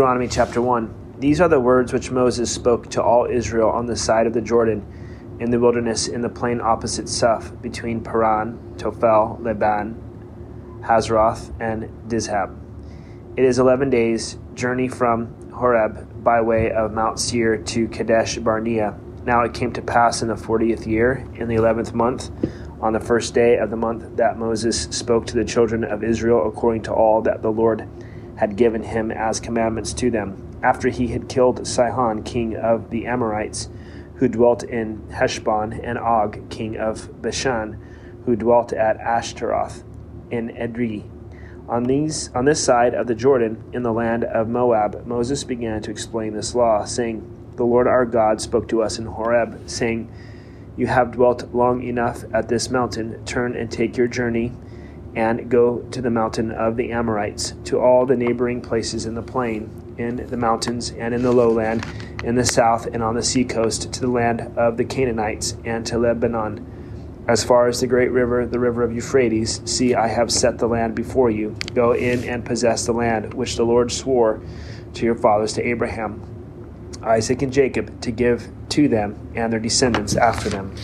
Deuteronomy chapter 1. These are the words which Moses spoke to all Israel on the side of the Jordan, in the wilderness, in the plain opposite Suph, between Paran, Tophel, Laban, Hazeroth, and Dizahab. It is eleven days' journey from Horeb by way of Mount Seir to Kadesh Barnea. Now it came to pass in the fortieth year, in the eleventh month, on the first day of the month, that Moses spoke to the children of Israel according to all that the Lord had given him as commandments to them, after he had killed Sihon, king of the Amorites, who dwelt in Heshbon, and Og, king of Bashan, who dwelt at Ashtaroth in Edrei. On these on this side of the Jordan, in the land of Moab, Moses began to explain this law, saying, The Lord our God spoke to us in Horeb, saying, You have dwelt long enough at this mountain, turn and take your journey and go to the mountain of the Amorites, to all the neighboring places in the plain, in the mountains and in the lowland, in the south and on the seacoast, to the land of the Canaanites, and to Lebanon. As far as the great river, the river of Euphrates, see, I have set the land before you. Go in and possess the land which the Lord swore to your fathers, to Abraham, Isaac, and Jacob, to give to them and their descendants after them.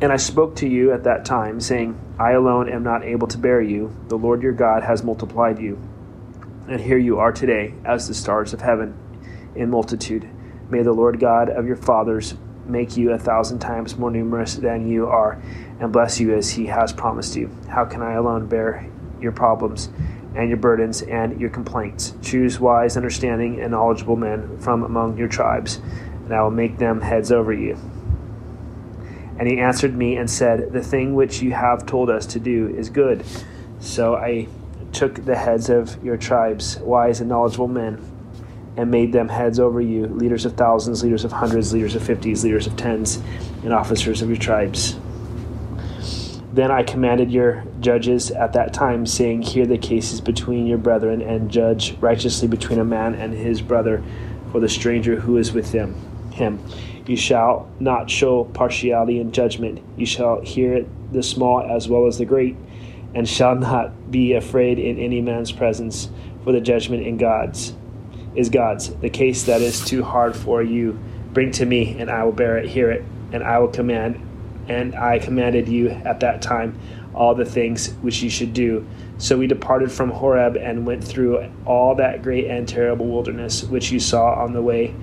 And I spoke to you at that time, saying, I alone am not able to bear you. The Lord your God has multiplied you. And here you are today, as the stars of heaven, in multitude. May the Lord God of your fathers make you a thousand times more numerous than you are, and bless you as he has promised you. How can I alone bear your problems and your burdens and your complaints? Choose wise, understanding, and knowledgeable men from among your tribes, and I will make them heads over you. And he answered me and said, The thing which you have told us to do is good. So I took the heads of your tribes, wise and knowledgeable men, and made them heads over you, leaders of thousands, leaders of hundreds, leaders of fifties, leaders of tens, and officers of your tribes. Then I commanded your judges at that time, saying, Hear the cases between your brethren, and judge righteously between a man and his brother for the stranger who is with them, him. You shall not show partiality in judgment. You shall hear it, the small as well as the great, and shall not be afraid in any man's presence, for the judgment in God's is God's. The case that is too hard for you, bring to me, and I will bear it, hear it, and I will command. And I commanded you at that time all the things which you should do. So we departed from Horeb and went through all that great and terrible wilderness which you saw on the way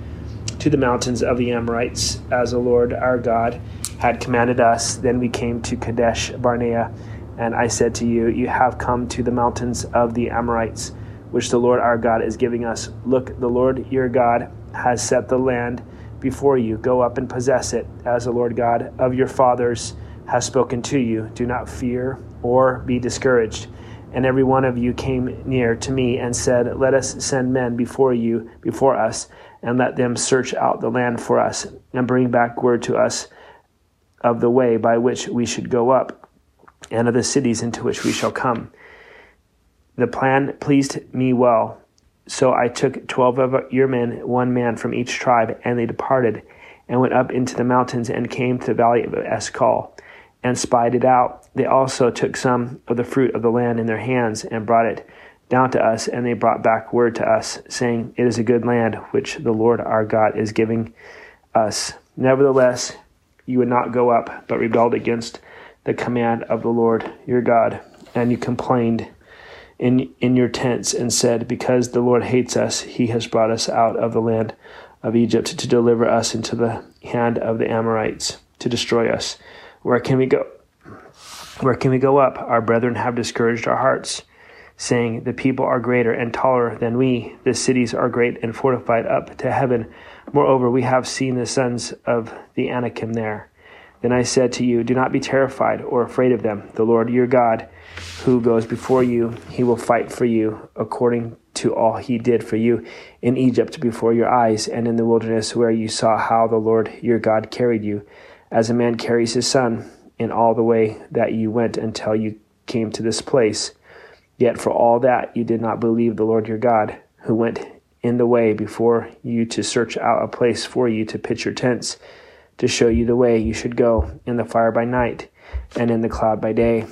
to the mountains of the Amorites, as the Lord our God had commanded us. Then we came to Kadesh Barnea, and I said to you, You have come to the mountains of the Amorites, which the Lord our God is giving us. Look, the Lord your God has set the land before you. Go up and possess it, as the Lord God of your fathers has spoken to you. Do not fear or be discouraged. And every one of you came near to me and said, Let us send men before you, before us, and let them search out the land for us, and bring back word to us of the way by which we should go up, and of the cities into which we shall come. The plan pleased me well. So I took twelve of your men, one man from each tribe, and they departed, and went up into the mountains, and came to the valley of Eshcol, and spied it out. They also took some of the fruit of the land in their hands, and brought it down to us, and they brought back word to us, saying, It is a good land which the Lord our God is giving us. Nevertheless, you would not go up, but rebelled against the command of the Lord your God, and you complained in in your tents and said, Because the Lord hates us, he has brought us out of the land of Egypt to deliver us into the hand of the Amorites to destroy us. Where can we go? Where can we go up? Our brethren have discouraged our hearts, saying, The people are greater and taller than we. The cities are great and fortified up to heaven. Moreover, we have seen the sons of the Anakim there. Then I said to you, Do not be terrified or afraid of them. The Lord your God, who goes before you, he will fight for you according to all he did for you in Egypt before your eyes and in the wilderness where you saw how the Lord your God carried you, as a man carries his son, in all the way that you went until you came to this place. Yet for all that you did not believe the Lord your God, who went in the way before you to search out a place for you to pitch your tents to show you the way you should go in the fire by night and in the cloud by day.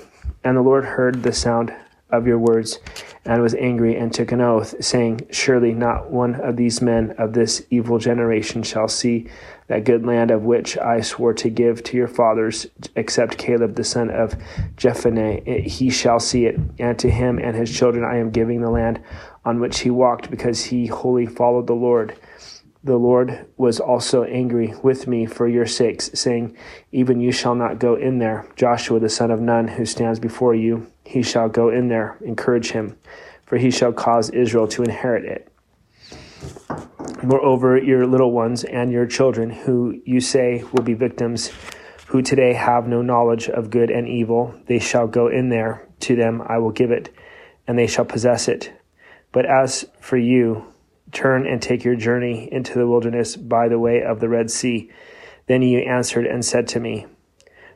And the Lord heard the sound of your words, and was angry and took an oath, saying, Surely not one of these men of this evil generation shall see that good land of which I swore to give to your fathers, except Caleb the son of Jephunneh. He shall see it, and to him and his children I am giving the land on which he walked, because he wholly followed the Lord. The Lord was also angry with me for your sakes, saying, Even you shall not go in there. Joshua the son of Nun, who stands before you, he shall go in there. Encourage him, for he shall cause Israel to inherit it. Moreover, your little ones and your children, who you say will be victims, who today have no knowledge of good and evil, they shall go in there. To them I will give it, and they shall possess it. But as for you, turn and take your journey into the wilderness by the way of the Red Sea. Then you answered and said to me,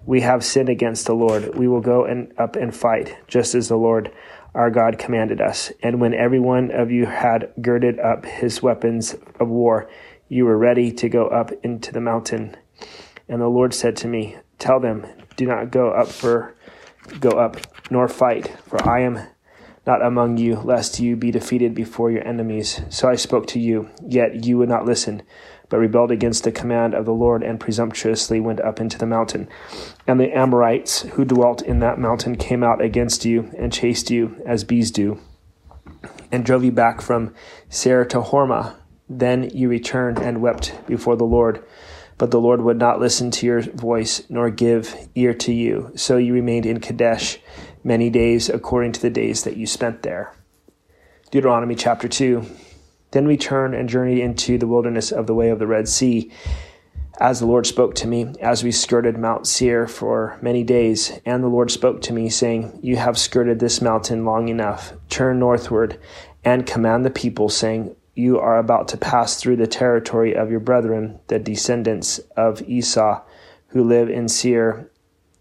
We have sinned against the Lord. We will go and up and fight, just as the Lord our God commanded us. And when every one of you had girded up his weapons of war, you were ready to go up into the mountain. And the Lord said to me, Tell them, do not go up for go up, nor fight, for I am not among you, lest you be defeated before your enemies. So I spoke to you, yet you would not listen but rebelled against the command of the Lord and presumptuously went up into the mountain. And the Amorites who dwelt in that mountain came out against you and chased you as bees do, and drove you back from Seir to Hormah. Then you returned and wept before the Lord. But the Lord would not listen to your voice nor give ear to you. So you remained in Kadesh many days according to the days that you spent there. Deuteronomy chapter 2. Then we turned and journeyed into the wilderness of the way of the Red Sea, as the Lord spoke to me, as we skirted Mount Seir for many days. And the Lord spoke to me, saying, You have skirted this mountain long enough. Turn northward and command the people, saying, You are about to pass through the territory of your brethren, the descendants of Esau, who live in Seir,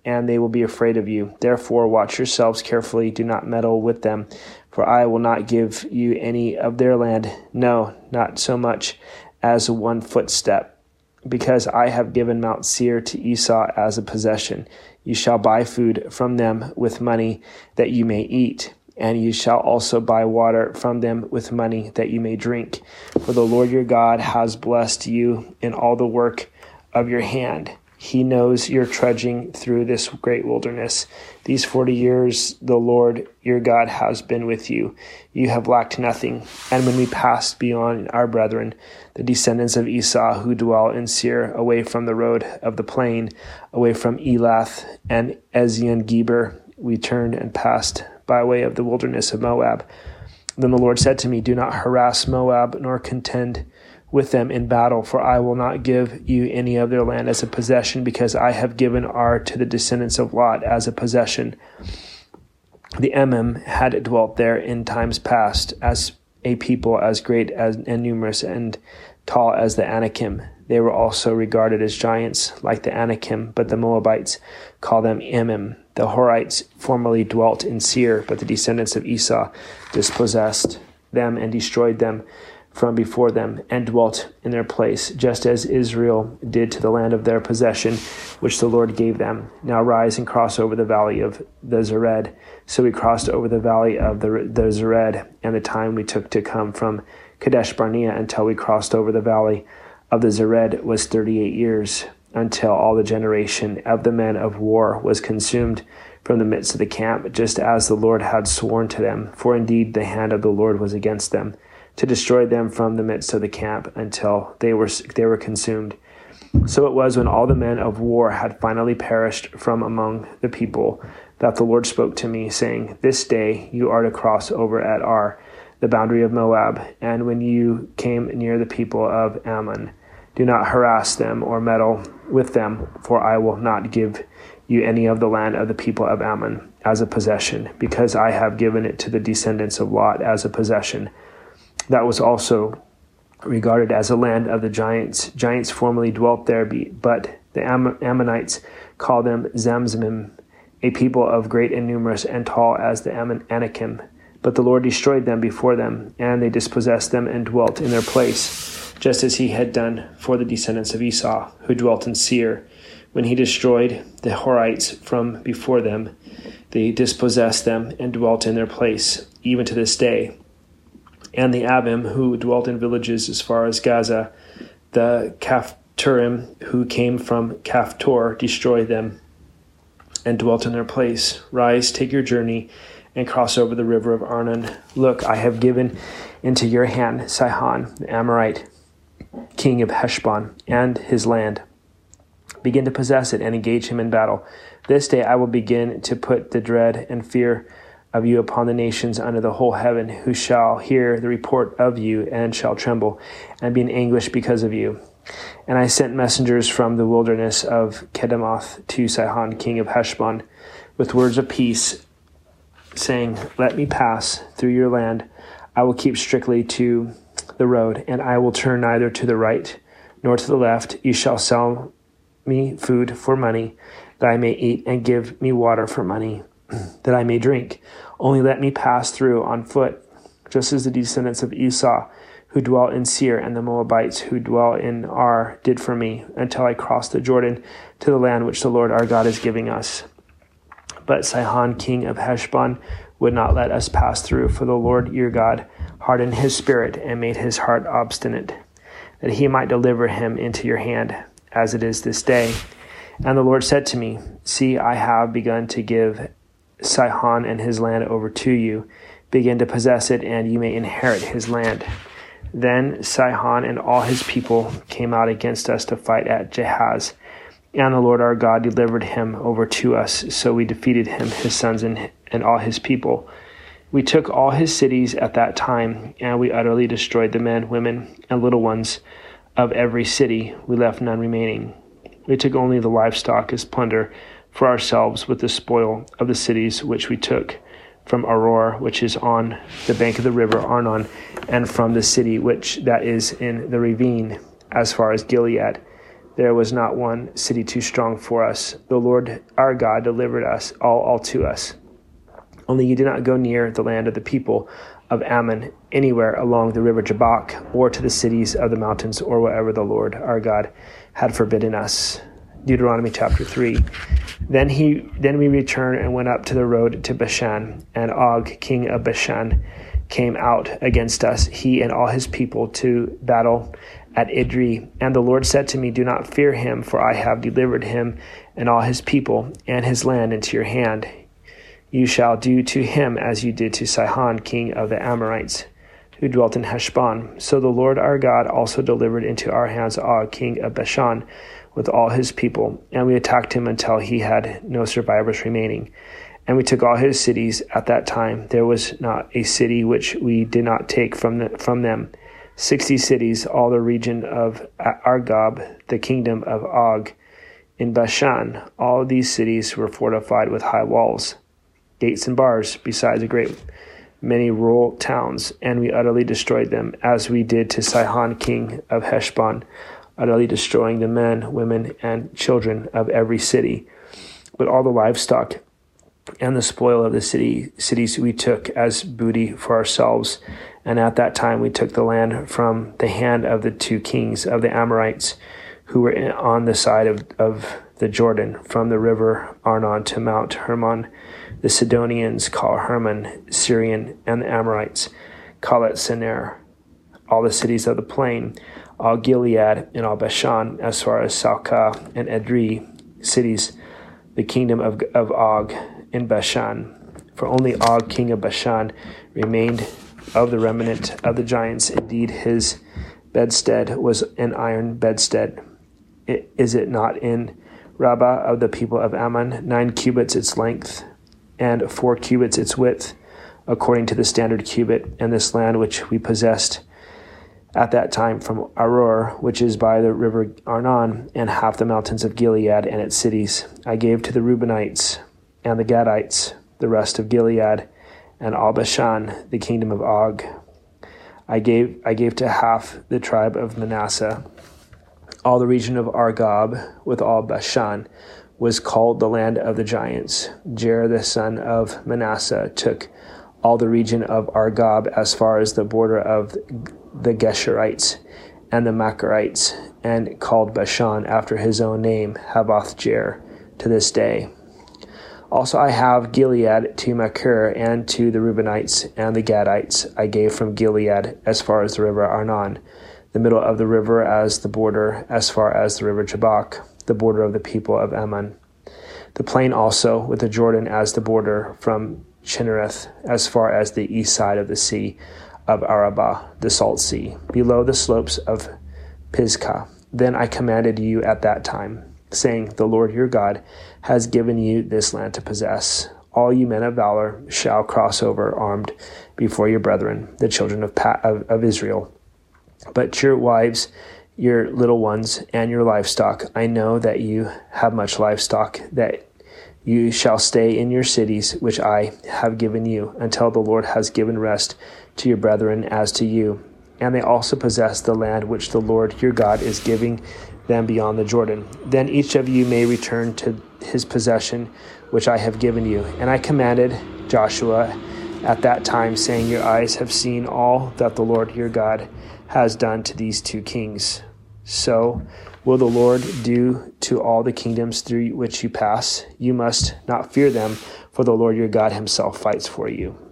and they will be afraid of you. Therefore, watch yourselves carefully, do not meddle with them for I will not give you any of their land, no, not so much as one footstep, because I have given Mount Seir to Esau as a possession. You shall buy food from them with money that you may eat, and you shall also buy water from them with money that you may drink. For the Lord your God has blessed you in all the work of your hand. He knows you're trudging through this great wilderness. These 40 years, the Lord your God has been with you. You have lacked nothing. And when we passed beyond our brethren, the descendants of Esau who dwell in Seir, away from the road of the plain, away from Elath and Ezion Geber, we turned and passed by way of the wilderness of Moab. Then the Lord said to me, Do not harass Moab, nor contend with them in battle, for I will not give you any of their land as a possession, because I have given Ar to the descendants of Lot as a possession. The Emim had dwelt there in times past as a people as great as, and numerous and tall as the Anakim. They were also regarded as giants like the Anakim, but the Moabites call them Emim. The Horites formerly dwelt in Seir, but the descendants of Esau dispossessed them and destroyed them from before them and dwelt in their place, just as Israel did to the land of their possession, which the Lord gave them. Now rise and cross over the valley of the Zered. So we crossed over the valley of the, the Zered, and the time we took to come from Kadesh Barnea until we crossed over the valley of the Zered was thirty eight years, until all the generation of the men of war was consumed from the midst of the camp, just as the Lord had sworn to them. For indeed the hand of the Lord was against them to destroy them from the midst of the camp until they were they were consumed. So it was when all the men of war had finally perished from among the people that the Lord spoke to me, saying, This day you are to cross over at Ar, the boundary of Moab, and when you came near the people of Ammon, do not harass them or meddle with them, for I will not give you any of the land of the people of Ammon as a possession, because I have given it to the descendants of Lot as a possession that was also regarded as a land of the giants. Giants formerly dwelt there, but the Am- Ammonites call them Zamzummim, a people of great and numerous and tall as the Am- Anakim. But the Lord destroyed them before them, and they dispossessed them and dwelt in their place, just as he had done for the descendants of Esau, who dwelt in Seir, when he destroyed the Horites from before them. they dispossessed them and dwelt in their place, even to this day. And the Avim, who dwelt in villages as far as Gaza, the Caphtorim, who came from Caphtor, destroyed them and dwelt in their place. Rise, take your journey, and cross over the river of Arnon. Look, I have given into your hand Sihon, the Amorite, king of Heshbon, and his land. Begin to possess it and engage him in battle. This day I will begin to put the dread and fear of you upon the nations under the whole heaven, who shall hear the report of you and shall tremble and be in anguish because of you. And I sent messengers from the wilderness of Kedemoth to Sihon, king of Heshbon, with words of peace, saying, Let me pass through your land. I will keep strictly to the road, and I will turn neither to the right nor to the left. You shall sell me food for money that I may eat, and give me water for money, that I may drink. Only let me pass through on foot, just as the descendants of Esau, who dwell in Seir, and the Moabites, who dwell in Ar, did for me, until I cross the Jordan to the land which the Lord our God is giving us. But Sihon, king of Heshbon, would not let us pass through, for the Lord your God hardened his spirit and made his heart obstinate, that he might deliver him into your hand, as it is this day. And the Lord said to me, See, I have begun to give Sihon and his land over to you. Begin to possess it, and you may inherit his land. Then Sihon and all his people came out against us to fight at Jahaz. And the Lord our God delivered him over to us. So we defeated him, his sons, and, and all his people. We took all his cities at that time, and we utterly destroyed the men, women, and little ones of every city. We left none remaining. We took only the livestock as plunder for ourselves with the spoil of the cities which we took from Aroer, which is on the bank of the river Arnon, and from the city which that is in the ravine, as far as Gilead. There was not one city too strong for us. The Lord our God delivered us all, all to us. Only you did not go near the land of the people of Ammon, anywhere along the river Jabbok, or to the cities of the mountains, or wherever the Lord our God had forbidden us. Deuteronomy chapter 3. Then he then we returned and went up to the road to Bashan, and Og, king of Bashan, came out against us, he and all his people, to battle at Edrei. And the Lord said to me, Do not fear him, for I have delivered him and all his people and his land into your hand. You shall do to him as you did to Sihon, king of the Amorites, who dwelt in Heshbon. So the Lord our God also delivered into our hands Og, king of Bashan, with all his people, and we attacked him until he had no survivors remaining. And we took all his cities at that time. There was not a city which we did not take from, the, from them. Sixty cities, all the region of Argob, the kingdom of Og. In Bashan, all these cities were fortified with high walls, gates, and bars, besides a great many rural towns, and we utterly destroyed them, as we did to Sihon, king of Heshbon utterly destroying the men, women, and children of every city. But all the livestock and the spoil of the city cities we took as booty for ourselves. And at that time we took the land from the hand of the two kings of the Amorites who were on the side of, of the Jordan, from the river Arnon to Mount Hermon. The Sidonians call Hermon Sirion, and the Amorites call it Senir. All the cities of the plain all Gilead and all Bashan, as far as Salcah and Edrei cities, the kingdom of, of Og in Bashan. For only Og, king of Bashan, remained of the remnant of the giants. Indeed, his bedstead was an iron bedstead. Is it not in Rabbah of the people of Ammon, nine cubits its length, and four cubits its width, according to the standard cubit, and this land which we possessed at that time from Aroer, which is by the river Arnon, and half the mountains of Gilead and its cities. I gave to the Reubenites and the Gadites the rest of Gilead, and all Bashan, the kingdom of Og. I gave I gave to half the tribe of Manasseh. All the region of Argob, with all Bashan, was called the land of the giants. Jair the son of Manasseh took all the region of Argob as far as the border of the Geshurites and the Maachathites, and called Bashan after his own name, Havoth Jair, to this day. Also, I have Gilead to Machir and to the Reubenites and the Gadites I gave from Gilead as far as the river Arnon, the middle of the river as the border, as far as the river Jabbok, the border of the people of Ammon. The plain also, with the Jordan as the border, from Chinnereth as far as the east side of the sea of Arabah, the salt sea, below the slopes of Pisgah. Then I commanded you at that time saying, The Lord your God has given you this land to possess. All you men of valor shall cross over armed before your brethren, the children of, pa- of, of Israel. But your wives, your little ones, and your livestock, I know that you have much livestock, that you shall stay in your cities, which I have given you, until the Lord has given rest to your brethren as to you. And they also possess the land which the Lord your God is giving them beyond the Jordan. Then each of you may return to his possession, which I have given you. And I commanded Joshua at that time, saying, Your eyes have seen all that the Lord your God has done to these two kings. So will the Lord do to all the kingdoms through which you pass. You must not fear them, for the Lord your God himself fights for you.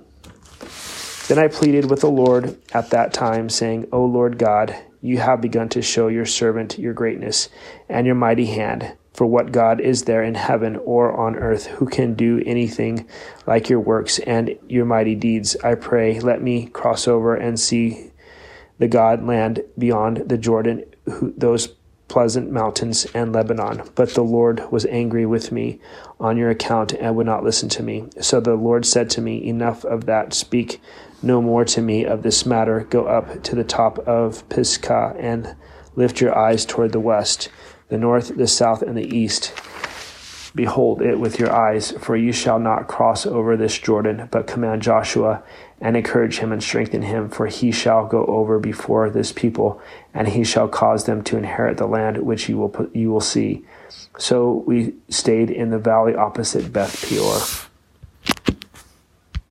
Then I pleaded with the Lord at that time, saying, O Lord God, you have begun to show your servant your greatness and your mighty hand. For what God is there in heaven or on earth who can do anything like your works and your mighty deeds? I pray, let me cross over and see the God land beyond the Jordan, who, those pleasant mountains and Lebanon. But the Lord was angry with me on your account and would not listen to me. So the Lord said to me, Enough of that. Speak no more to me of this matter. Go up to the top of Pisgah and lift your eyes toward the west, the north, the south, and the east. Behold it with your eyes, for you shall not cross over this Jordan, but command Joshua and encourage him and strengthen him, for he shall go over before this people, and he shall cause them to inherit the land which you will put, you will see. So we stayed in the valley opposite Beth Peor.